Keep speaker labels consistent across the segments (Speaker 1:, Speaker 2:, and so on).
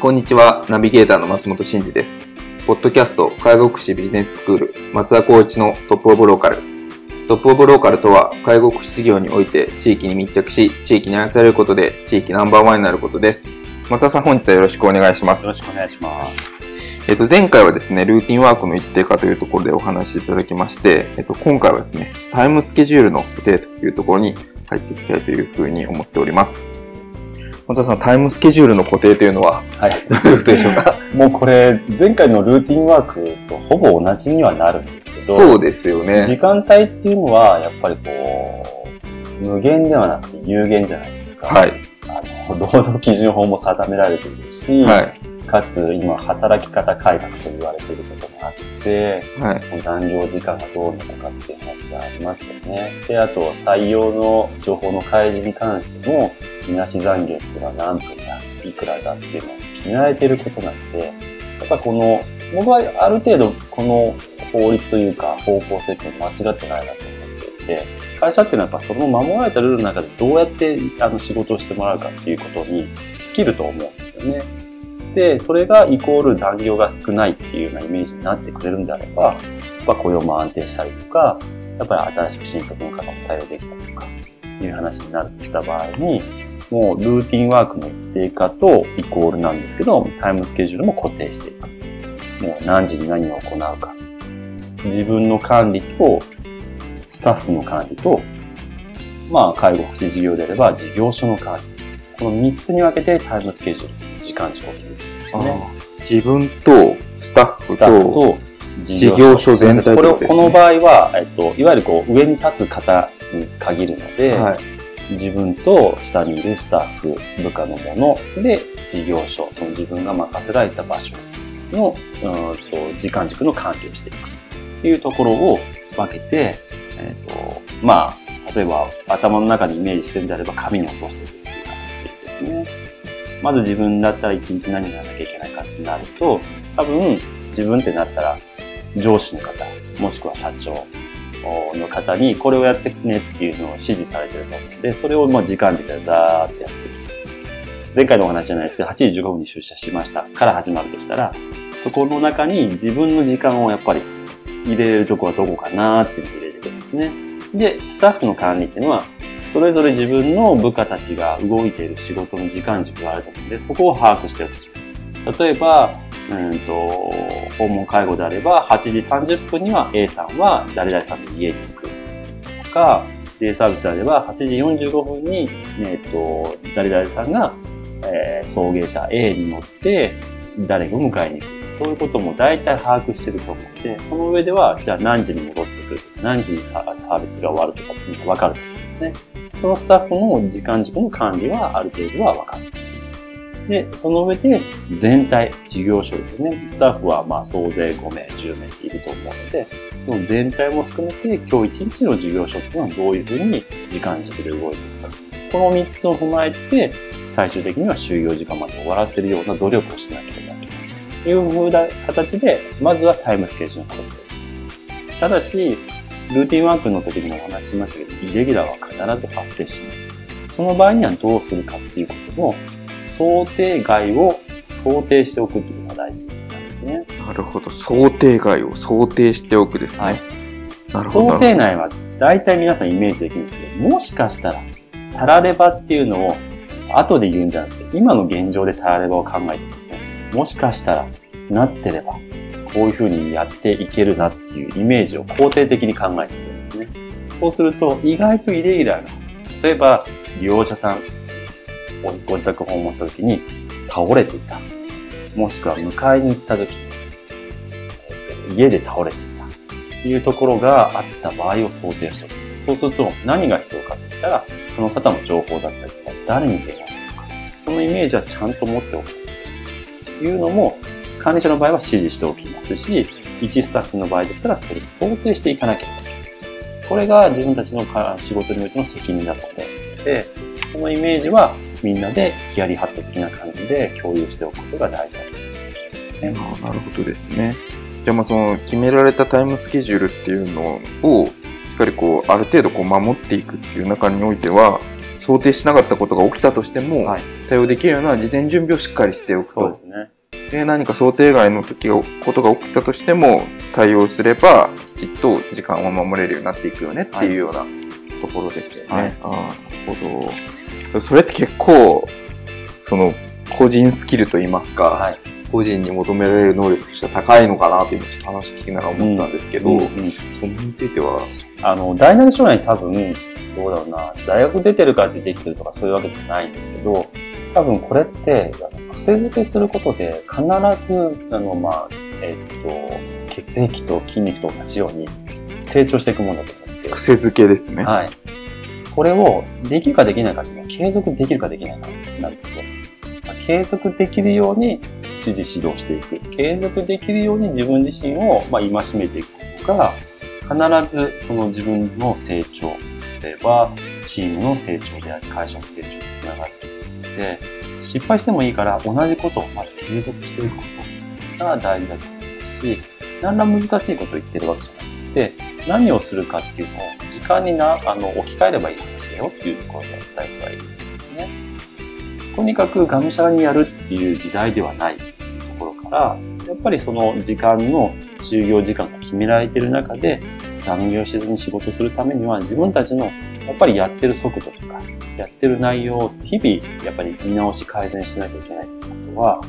Speaker 1: こんにちは、ナビゲーターの松本慎二です。ポッドキャスト、介護福祉ビジネススクール、松田光一のトップオブローカル。トップオブローカルとは、介護福祉事業において地域に密着し、地域に愛されることで、地域ナンバーワンになることです。松田さん、本日はよろしくお願いします。
Speaker 2: よろしくお願いします。
Speaker 1: えっと、前回はですね、ルーティンワークの一定化というところでお話しいただきまして、えっと、今回はですね、タイムスケジュールの固定というところに入っていきたいというふうに思っております。松田さん、タイムスケジュールの固定というのは、はい、どういうことでしょうか？
Speaker 2: もうこれ、前回のルーティンワークとほぼ同じにはなるんですけ
Speaker 1: ど、そうですよね。
Speaker 2: 時間帯っていうのは、やっぱりこう、無限ではなくて有限じゃないですか。
Speaker 1: はい。
Speaker 2: あの、労働基準法も定められているし、はい、かつ今、働き方改革と言われていることもあって、はい、残業時間がどうなのかっていう話がありますよね。で、あと、採用の情報の開示に関しても、みなし残業っていうのは何分だ、いくらだっていうのを決められてることなので、やっぱこの、僕はある程度この法律というか方向性っていうのは間違ってないなと思っていて、会社っていうのはやっぱその守られたルールの中でどうやってあの仕事をしてもらうかっていうことにスキルと思うんですよね。で、それがイコール残業が少ないっていうようなイメージになってくれるんであれば、やっぱ雇用も安定したりとか、やっぱり新しく新卒の方も採用できたりとか、いう話になるとした場合に、もうルーティンワークの一定化とイコールなんですけど、タイムスケジュールも固定していく。もう何時に何を行うか。自分の管理と、スタッフの管理と、まあ、介護福祉事業であれば事業所の管理。この3つに分けてタイムスケジュール、時間軸を決ですね。
Speaker 1: 自分とスタッフと事業所全体と、
Speaker 2: ね、この場合は、えっと、いわゆるこう上に立つ方に限るので、はい、自分と下にいるスタッフ、部下のもので事業所、その自分が任せられた場所のうんと時間軸の管理をしていくというところを分けて、えっ、ー、と、まあ、例えば頭の中にイメージしてるんであれば紙に落としていくっていですね。まず自分だったら一日何をやらなきゃいけないかってなると、多分自分ってなったら上司の方、もしくは社長、の方にこれをやってねっていうのを指示されてると思うんで、それをまあ時間軸でザーってやっていきます。前回のお話じゃないですけど、8時15分に出社しましたから始まるとしたら、そこの中に自分の時間をやっぱり入れれるとこはどこかなっていうのを入れてるんですね。で、スタッフの管理っていうのは、それぞれ自分の部下たちが動いている仕事の時間軸があると思うんで、そこを把握しておく。例えば、うんと、訪問介護であれば、8時30分には A さんは誰々さんの家に行くとか、デイサービスであれば、8時45分に、えっ、と、誰々さんが、えー、送迎車 A に乗って、誰を迎えに行く。そういうことも大体把握してると思って、その上では、じゃあ何時に戻ってくるとか、何時にサービスが終わるとかっていうのが分かると思うんですね。そのスタッフの時間軸の管理はある程度は分かっている。で、その上で全体、事業所ですよね。スタッフはまあ総勢5名、10名いると思うので、その全体も含めて今日1日の事業所っていうのはどういうふうに時間軸で動いていくか。この3つを踏まえて、最終的には就業時間まで終わらせるような努力をしなければいうふうな形で、まずはタイムスケジュールのことです。ただし、ルーティンワークの時にもお話ししましたけど、イレギュラーは必ず発生します。その場合にはどうするかっていうことも想定外を想定しておくというのが大事なんですね。
Speaker 1: なるほど。想定外を想定しておくですね。はい。
Speaker 2: なるほど。想定内は大体皆さんイメージできるんですけど、もしかしたら、たらればっていうのを後で言うんじゃなくて、今の現状でタラレバを考えてですね、もしかしたら、なってれば、こういうふうにやっていけるなっていうイメージを肯定的に考えていくんですね。そうすると、意外とイレギュラーなんです。例えば、利用者さん、ご自宅訪問した時に倒れていた。もしくは迎えに行った時、家で倒れていた。というところがあった場合を想定しておく。そうすると何が必要かって言ったら、その方の情報だったりとか、誰に電話するのか。そのイメージはちゃんと持っておく。いうのも、管理者の場合は指示しておきますし、一スタッフの場合だったらそれを想定していかなきゃいけない。これが自分たちの仕事においての責任だと思うので、そのイメージはみんなでヒヤリハット的な感じで共有しておくことが大事だと思いますね。
Speaker 1: なるほどですね。じゃあまあその決められたタイムスケジュールっていうのをしっかりこうある程度こう守っていくっていう中においては想定しなかったことが起きたとしても、対応できるような事前準備をしっかりしておくと。
Speaker 2: そうですね。
Speaker 1: で何か想定外の時がことが起きたとしても対応すればきちっと時間を守れるようになっていくよねっていうようなところですよね。はい、あなるほど。それって結構その個人スキルといいますか、はい、個人に求められる能力としては高いのかなと今ちょっと話聞きながら思ったんですけど、うんうんうん、そのについては？
Speaker 2: あの大なり小なり多分どうだろうな。大学出てるからってできてるとかそういうわけでもないんですけど多分これって癖づけすることで必ずあの、まあえっ、と血液と筋肉と同じように成長していくものだと思って。
Speaker 1: 癖づけですね。
Speaker 2: はい。これをできるかできないかっていうのは継続できるかできないかなんですよ。継続できるように指示指導していく。継続できるように自分自身を、まあ、戒めていくことが必ずその自分の成長例えばチームの成長であり会社の成長につながるので失敗してもいいから同じことをまず継続していくことが大事だと思いますし何ら難しいことを言ってるわけじゃなくて何をするかっていうのを時間になあの置き換えればいい話だよっていうところで伝えてはいるんですね。とにかくがむしゃらにやるっていう時代ではないっていうところからやっぱりその時間の就業時間が決められている中で残業しずに仕事するためには自分たちのやっぱりやってる速度とかやってる内容を日々やっぱり見直し改善しなきゃいけないってことは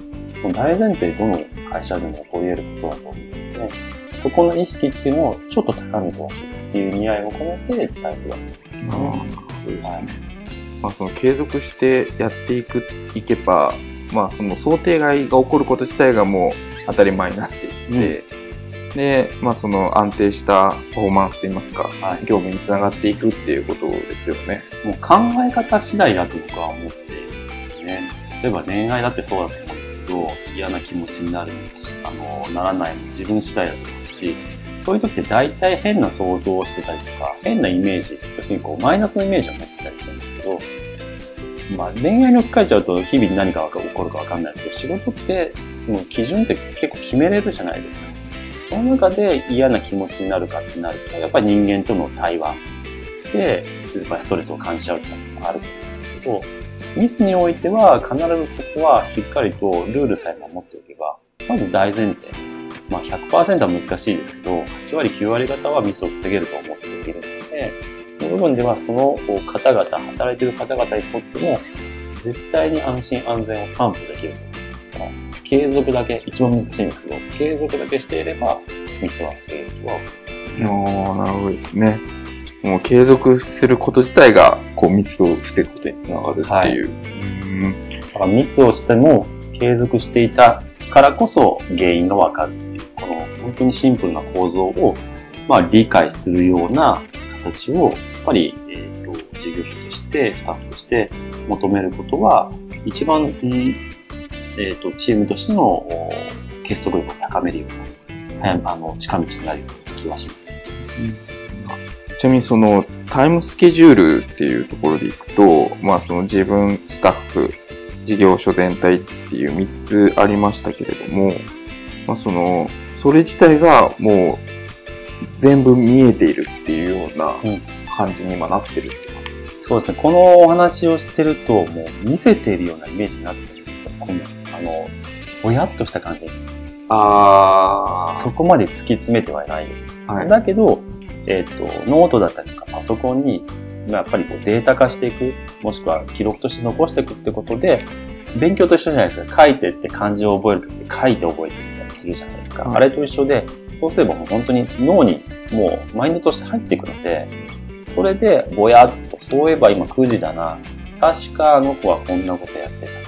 Speaker 2: もう大前提どの会社でも起こり得ることだと思うのでそこの意識っていうのをちょっと高めてほしいっていう意味合いを込めて伝えてるわけです。あそうですね。
Speaker 1: まあその継続してやっていくいけば、まあその想定外が起こること自体がもう当たり前になっていって、うんで、まあ、その安定したパフォーマンスといいますか、はい、業務につながっていくっていうことですよね。
Speaker 2: もう考え方次第だと僕は思っているんですよね。例えば恋愛だってそうだと思うんですけど、嫌な気持ちになるあのならない自分次第だと思うし、そういう時って大体変な想像をしてたりとか、変なイメージ、要するにこうマイナスのイメージを持ってたりするんですけど、まあ恋愛に置き換えちゃうと日々何かが起こるかわかんないですけど、仕事ってもう基準って結構決めれるじゃないですか。その中で嫌な気持ちになるかってなると、やっぱり人間との対話で、やっぱりストレスを感じちゃうっていうのがあると思うんですけど、ミスにおいては必ずそこはしっかりとルールさえ守っておけば、まず大前提。まあ100%は難しいですけど、8割9割方はミスを防げると思っているので、その部分ではその方々、働いている方々にとっても、絶対に安心安全を担保できると思います継続だけ、一番難しいんですけど、継続だけしていれば、ミスは防げるとは思いますね。
Speaker 1: ああ、なるほどですね。もう継続すること自体が、こう、ミスを防ぐことにつながるっていう。
Speaker 2: はい、だからミスをしても、継続していたからこそ原因がわかるっていう、この本当にシンプルな構造を、まあ、理解するような形を、やっぱり、えっ、ー、と、事業所として、スタッフとして求めることは、一番、うんえっ、ー、と、チームとしての結束力を高めるような、あの、近道になるような気はします、ね、うん、
Speaker 1: ちなみにその、タイムスケジュールっていうところでいくと、まあその自分、スタッフ、事業所全体っていう3つありましたけれども、まあその、それ自体がもう全部見えているっていうような感じに今なってるって感じです、
Speaker 2: そうですね。このお話をしてると、もう見せているようなイメージになってるのぼやっとした感じです。
Speaker 1: あ
Speaker 2: あ。そこまで突き詰めてはいないです。はい、だけど、えっ、ー、と、ノートだったりとかパソコンにやっぱりこうデータ化していく、もしくは記録として残していくってことで、勉強と一緒じゃないですか。書いてって漢字を覚えるときって書いて覚えてみたりするじゃないですか。あれと一緒で、そうすればもう本当に脳にもうマインドとして入っていくので、それでぼやっと、そういえば今9時だな。確かあの子はこんなことやってた。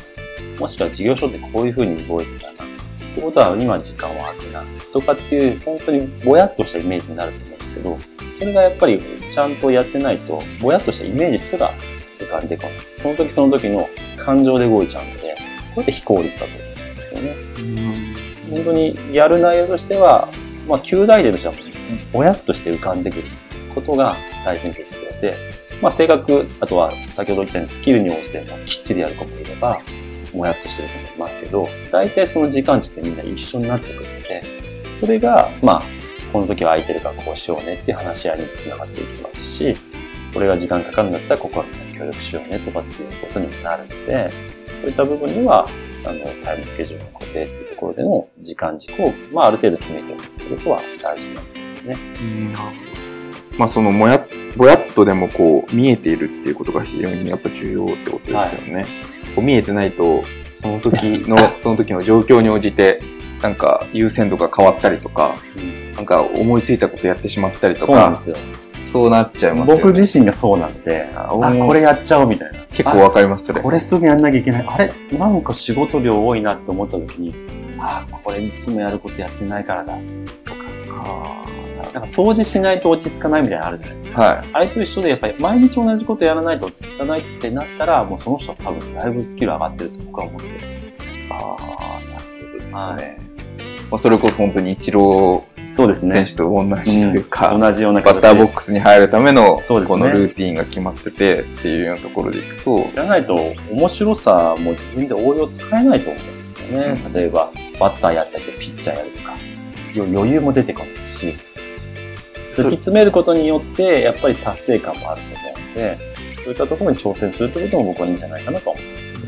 Speaker 2: もしくは事業所ってこういうふうに覚えてたな。ってことは今時間は空くな。とかっていう本当にぼやっとしたイメージになると思うんですけど、それがやっぱりちゃんとやってないと、ぼやっとしたイメージすら浮かんでこない。その時その時の感情で動いちゃうので、こうやって非効率だと思うんですよね。本当にやる内容としては、まあ、旧大でとしては、ぼやっとして浮かんでくることが大前提必要で、まあ、性格、あとは先ほど言ったようにスキルに応じてもきっちりやる子もいれば、もやっとしてる子もいますけど、大体その時間値ってみんな一緒になってくるので、それが、まあ、この時は空いてるからこうしようねっていう話し合いにつながっていきますし、これが時間かかるんだったらここは協力しようねとかっていうことにもなるので、そういった部分では、あの、タイムスケジュールの固定っていうところでの時間軸を、まあ、ある程度決めておくってことは大事になってきますね。うん
Speaker 1: まあ、そのもや、ぼやっとでもこう見えているっていうことが非常にやっぱ重要ってことですよね。はい、こう見えてないと、その時の、その時の状況に応じて、なんか優先度が変わったりとか、うん、なんか思いついたことやってしまったりとか、
Speaker 2: そうなんですよ。
Speaker 1: そうなっちゃいます
Speaker 2: よ、ね、僕自身がそうなんで、あ、これやっちゃおうみたいな。
Speaker 1: 結構わかります、それ。
Speaker 2: これすぐやんなきゃいけない。あれなんか仕事量多いなって思った時に、あ、これいつもやることやってないからだ。とか。あなんか掃除しないと落ち着かないみたいなのあるじゃないですか。はい。あれと一緒で、やっぱり毎日同じことやらないと落ち着かないってなったら、もうその人は多分だいぶスキル上がってると僕は思ってるんです。
Speaker 1: ああ、なるほどですね。はい、まあ、それこそ本当に一郎そうですね。選手と同じというか、
Speaker 2: うん、同じような
Speaker 1: バッターボックスに入るための、ね、このルーティンが決まっててっていうようなところでいくと。
Speaker 2: じゃないと、面白さも自分で応用使えないと思うんですよね。うん、例えば、バッターやったり、ピッチャーやるとか、余裕も出てこないし、突き詰めることによって、やっぱり達成感もあると思うので、そういったところに挑戦するってことも僕はいいんじゃないかなと思いますけど。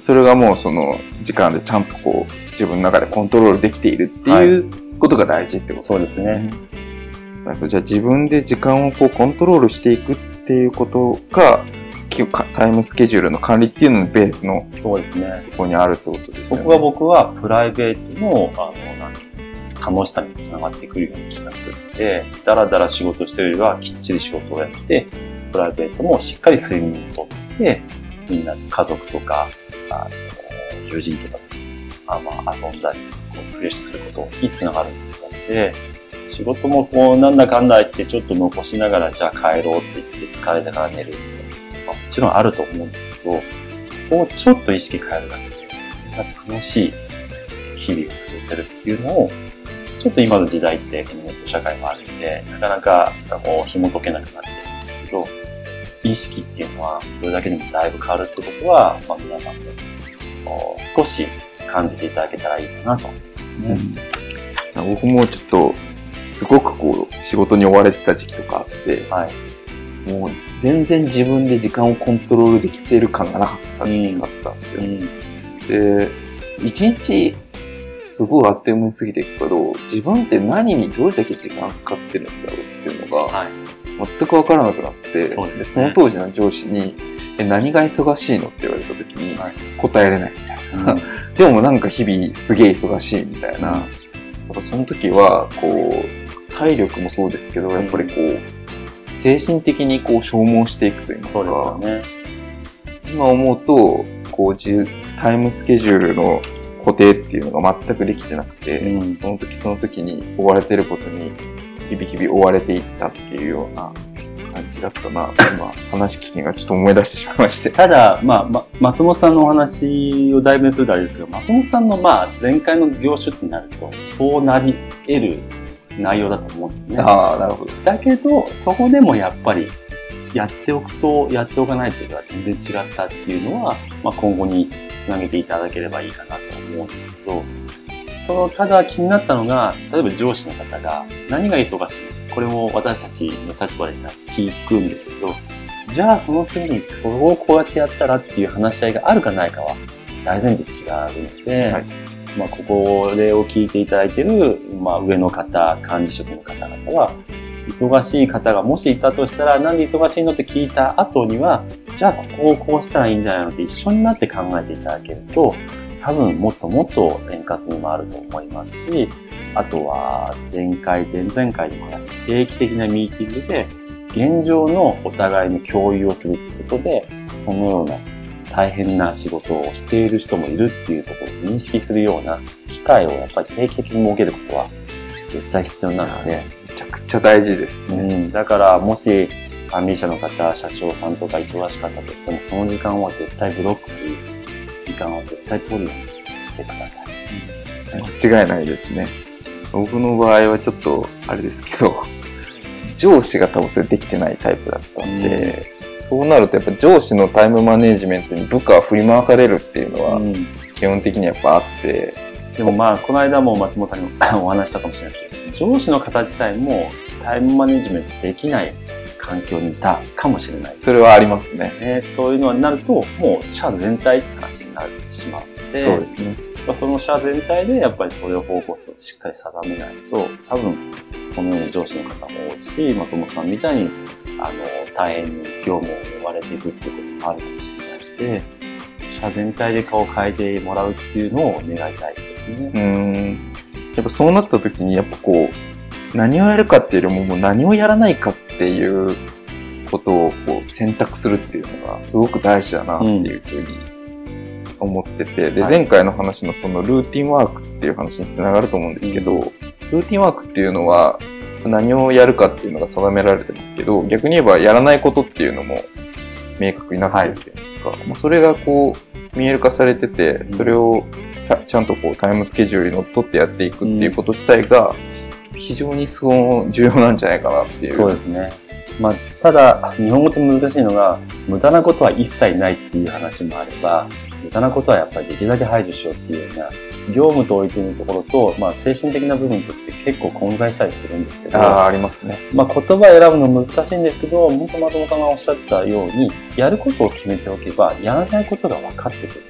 Speaker 1: それがもうその時間でちゃんとこう自分の中でコントロールできているっていうことが大事ってことですね。そうですね。じゃあ自分で時間をこうコントロールしていくっていうことがタイムスケジュールの管理っていうののベースの
Speaker 2: そうですね。
Speaker 1: ところにあるってことですね。
Speaker 2: そこが僕はプライベートのあの楽しさにつながってくるような気がするので、だらだら仕事してるよりはきっちり仕事をやって、プライベートもしっかり睡眠をとって、みんな家族とか、あの友人とかとあまあ遊んだり、こうフレッシュすることにつながるので、仕事もこうなんだかんだ言ってちょっと残しながらじゃあ帰ろうって言って疲れたから寝るって、まあ、もちろんあると思うんですけど、そこをちょっと意識変えるだけで、楽しい日々が過ごせるっていうのを、ちょっと今の時代ってこのネット社会もあるんで、なかなかこう紐解けなくなってるんですけど、意識っていうのはそれだけでもだいぶ変わるってことは、まあ、皆さんも少し感じていただけたらいいかなと思いますね。
Speaker 1: うん、僕もちょっと、すごくこう、仕事に追われてた時期とかあって、はい、もう全然自分で時間をコントロールできてる感がなかった時期があったんですよ。うん、で、一日、すごいあっという間に過ぎていくけど、自分って何にどれだけ時間使ってるんだろうっていうのが、はい、全くわからなくなって、そで、ね、その当時の上司に、え、何が忙しいのって言われた時に、答えれないみたいな。うん、でもなんか日々すげえ忙しいみたいな。うん、その時は、こう、体力もそうですけど、やっぱりこう、精神的にこう消耗していくと言いますか。そうですよね。今思うと、こう、タイムスケジュールの固定っていうのが全くできてなくて、うん、その時その時に追われてることに日々日々追われていったっていうような感じだったな今話聞きがちょっと思い出してしまいまして。
Speaker 2: ただ、まあ、ま、松本さんのお話を代弁するとあれですけど、松本さんのまあ前回の業種ってなると、そうなり得る内容だと思うんですね。
Speaker 1: ああ、なるほど。
Speaker 2: だけど、そこでもやっぱり、やっておくと、やっておかないというのは全然違ったっていうのは、まあ、今後につなげていただければいいかなと思うんですけど、その、ただ気になったのが、例えば上司の方が何が忙しい？これも私たちの立場で聞くんですけど、じゃあその次にそれをこうやってやったらっていう話し合いがあるかないかは大前提違うので、はい、まあここでを聞いていただいている、まあ上の方、管理職の方々は、忙しい方がもしいたとしたら、なんで忙しいのって聞いた後には、じゃあここをこうしたらいいんじゃないのって一緒になって考えていただけると、多分もっともっと円滑に回ると思いますし、あとは前回、前々回にも話した定期的なミーティングで、現状のお互いの共有をするってことで、そのような大変な仕事をしている人もいるっていうことを認識するような機会をやっぱり定期的に設けることは絶対必要なので。
Speaker 1: めちゃくちゃ大事ですね。
Speaker 2: うん、だからもし管理者の方、社長さんとか忙しかったとしても、その時間は絶対ブロックする時間を絶対取るようにしてください。
Speaker 1: 間違いないですね。僕の場合はちょっと、あれですけど、上司が多分それできてないタイプだったんで、うん、そうなるとやっぱ上司のタイムマネジメントに部下は振り回されるっていうのは、基本的にやっぱあって、
Speaker 2: でもまあ、この間も松本さんに お話したかもしれないですけど、上司の方自体もタイムマネジメントできない環境にいたかもしれない。
Speaker 1: それはありますね。
Speaker 2: ねそういうのになると、もう社全体って話になってしまうので、
Speaker 1: そうですね。
Speaker 2: その社全体でやっぱりそれを方向性をしっかり定めないと、多分、そのような上司の方も多いし、松本さんみたいに、あの、大変に業務を追われていくっていうこともあるかもしれないので、社全体で顔を変えてもらうっていうのを願いたいですね。
Speaker 1: うん。やっぱそうなった時に、やっぱこう、何をやるかっていうよりも、もう何をやらないかっていうことをこう選択するっていうのがすごく大事だなっていうふうに思ってて、で、前回の話のそのルーティンワークっていう話につながると思うんですけど、ルーティンワークっていうのは何をやるかっていうのが定められてますけど、逆に言えばやらないことっていうのも明確になってるっていうんですか、はい、それがこう見える化されてて、それをちゃんとこうタイムスケジュールにのっとってやっていくっていうこと自体が非常にすごい重要なんじゃないかなっていう。
Speaker 2: そうですね。まあ、ただ、日本語って難しいのが、無駄なことは一切ないっていう話もあれば、無駄なことはやっぱりできるだけ排除しようっていうような、業務と置いてるところと、まあ、精神的な部分とって結構混在したりするんですけど。
Speaker 1: ああ、ありますね。
Speaker 2: まあ、言葉選ぶの難しいんですけど、本当松本さんがおっしゃったように、やることを決めておけば、やらないことが分かってくる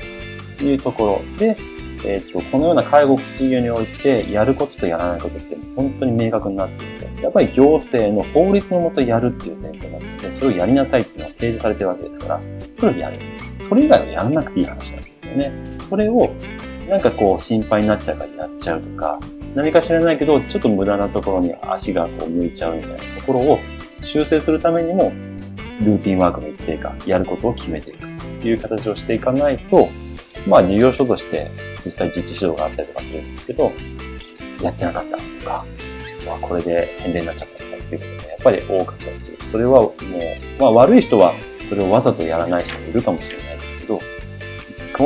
Speaker 2: というところで、えっ、ー、と、このような介護福祉業において、やることとやらないことって本当に明確になっていて、やっぱり行政の法律のもとやるっていう前提になっていて、それをやりなさいっていうのは提示されてるわけですから、それをやる。それ以外はやらなくていい話なわけですよね。それを、なんかこう心配になっちゃうからやっちゃうとか、何か知らないけど、ちょっと無駄なところに足がこう向いちゃうみたいなところを修正するためにも、ルーティンワークの一定か、やることを決めていくっていう形をしていかないと、まあ事業所として実際実地指導があったりとかするんですけど、やってなかったとか、まあこれで返礼になっちゃったとかっていうことがやっぱり多かったりする。それはもう、まあ悪い人はそれをわざとやらない人もいるかもしれないですけど、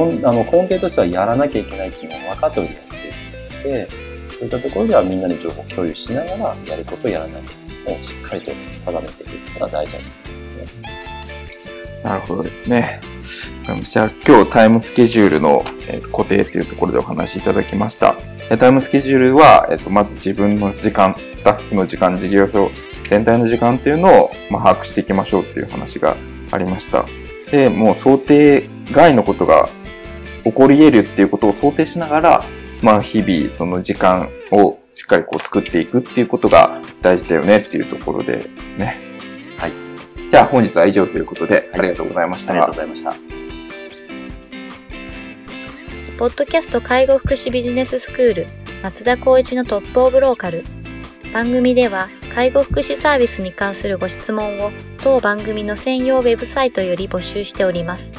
Speaker 2: あの根底としてはやらなきゃいけないっていうのを分かっておいてやっているので、そういったところではみんなに情報共有しながらやることやらないことをしっかりと定めていくことが大事だと思いますね。
Speaker 1: なるほどですね。じゃあ今日タイムスケジュールの固定というところでお話しいただきました。タイムスケジュールは、えっと、まず自分の時間、スタッフの時間、事業所全体の時間っていうのを、ま、把握していきましょうっていう話がありました。で、もう想定外のことが起こり得るっていうことを想定しながら、まあ日々その時間をしっかりこう作っていくっていうことが大事だよねっていうところでですね。はい。じゃあ本日は以上ということで、ありがとうございました。
Speaker 2: ありがとうございました。
Speaker 3: ポッドキャスト介護福祉ビジネススクール松田光一のトップオブローカル。番組では介護福祉サービスに関するご質問を当番組の専用ウェブサイトより募集しております。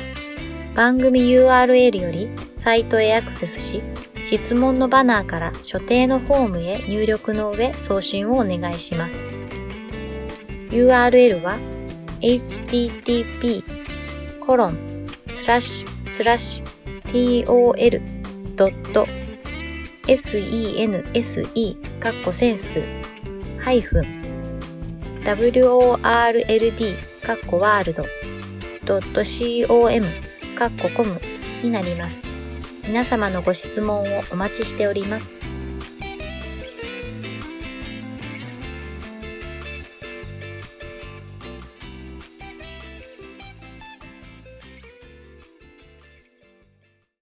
Speaker 3: 番組 URL よりサイトへアクセスし、質問のバナーから所定のフォームへ入力の上送信をお願いします。URL は http://tol.sense かっこセンス -world かっこワールド .com かっこコムになります。皆様のご質問をお待ちしております。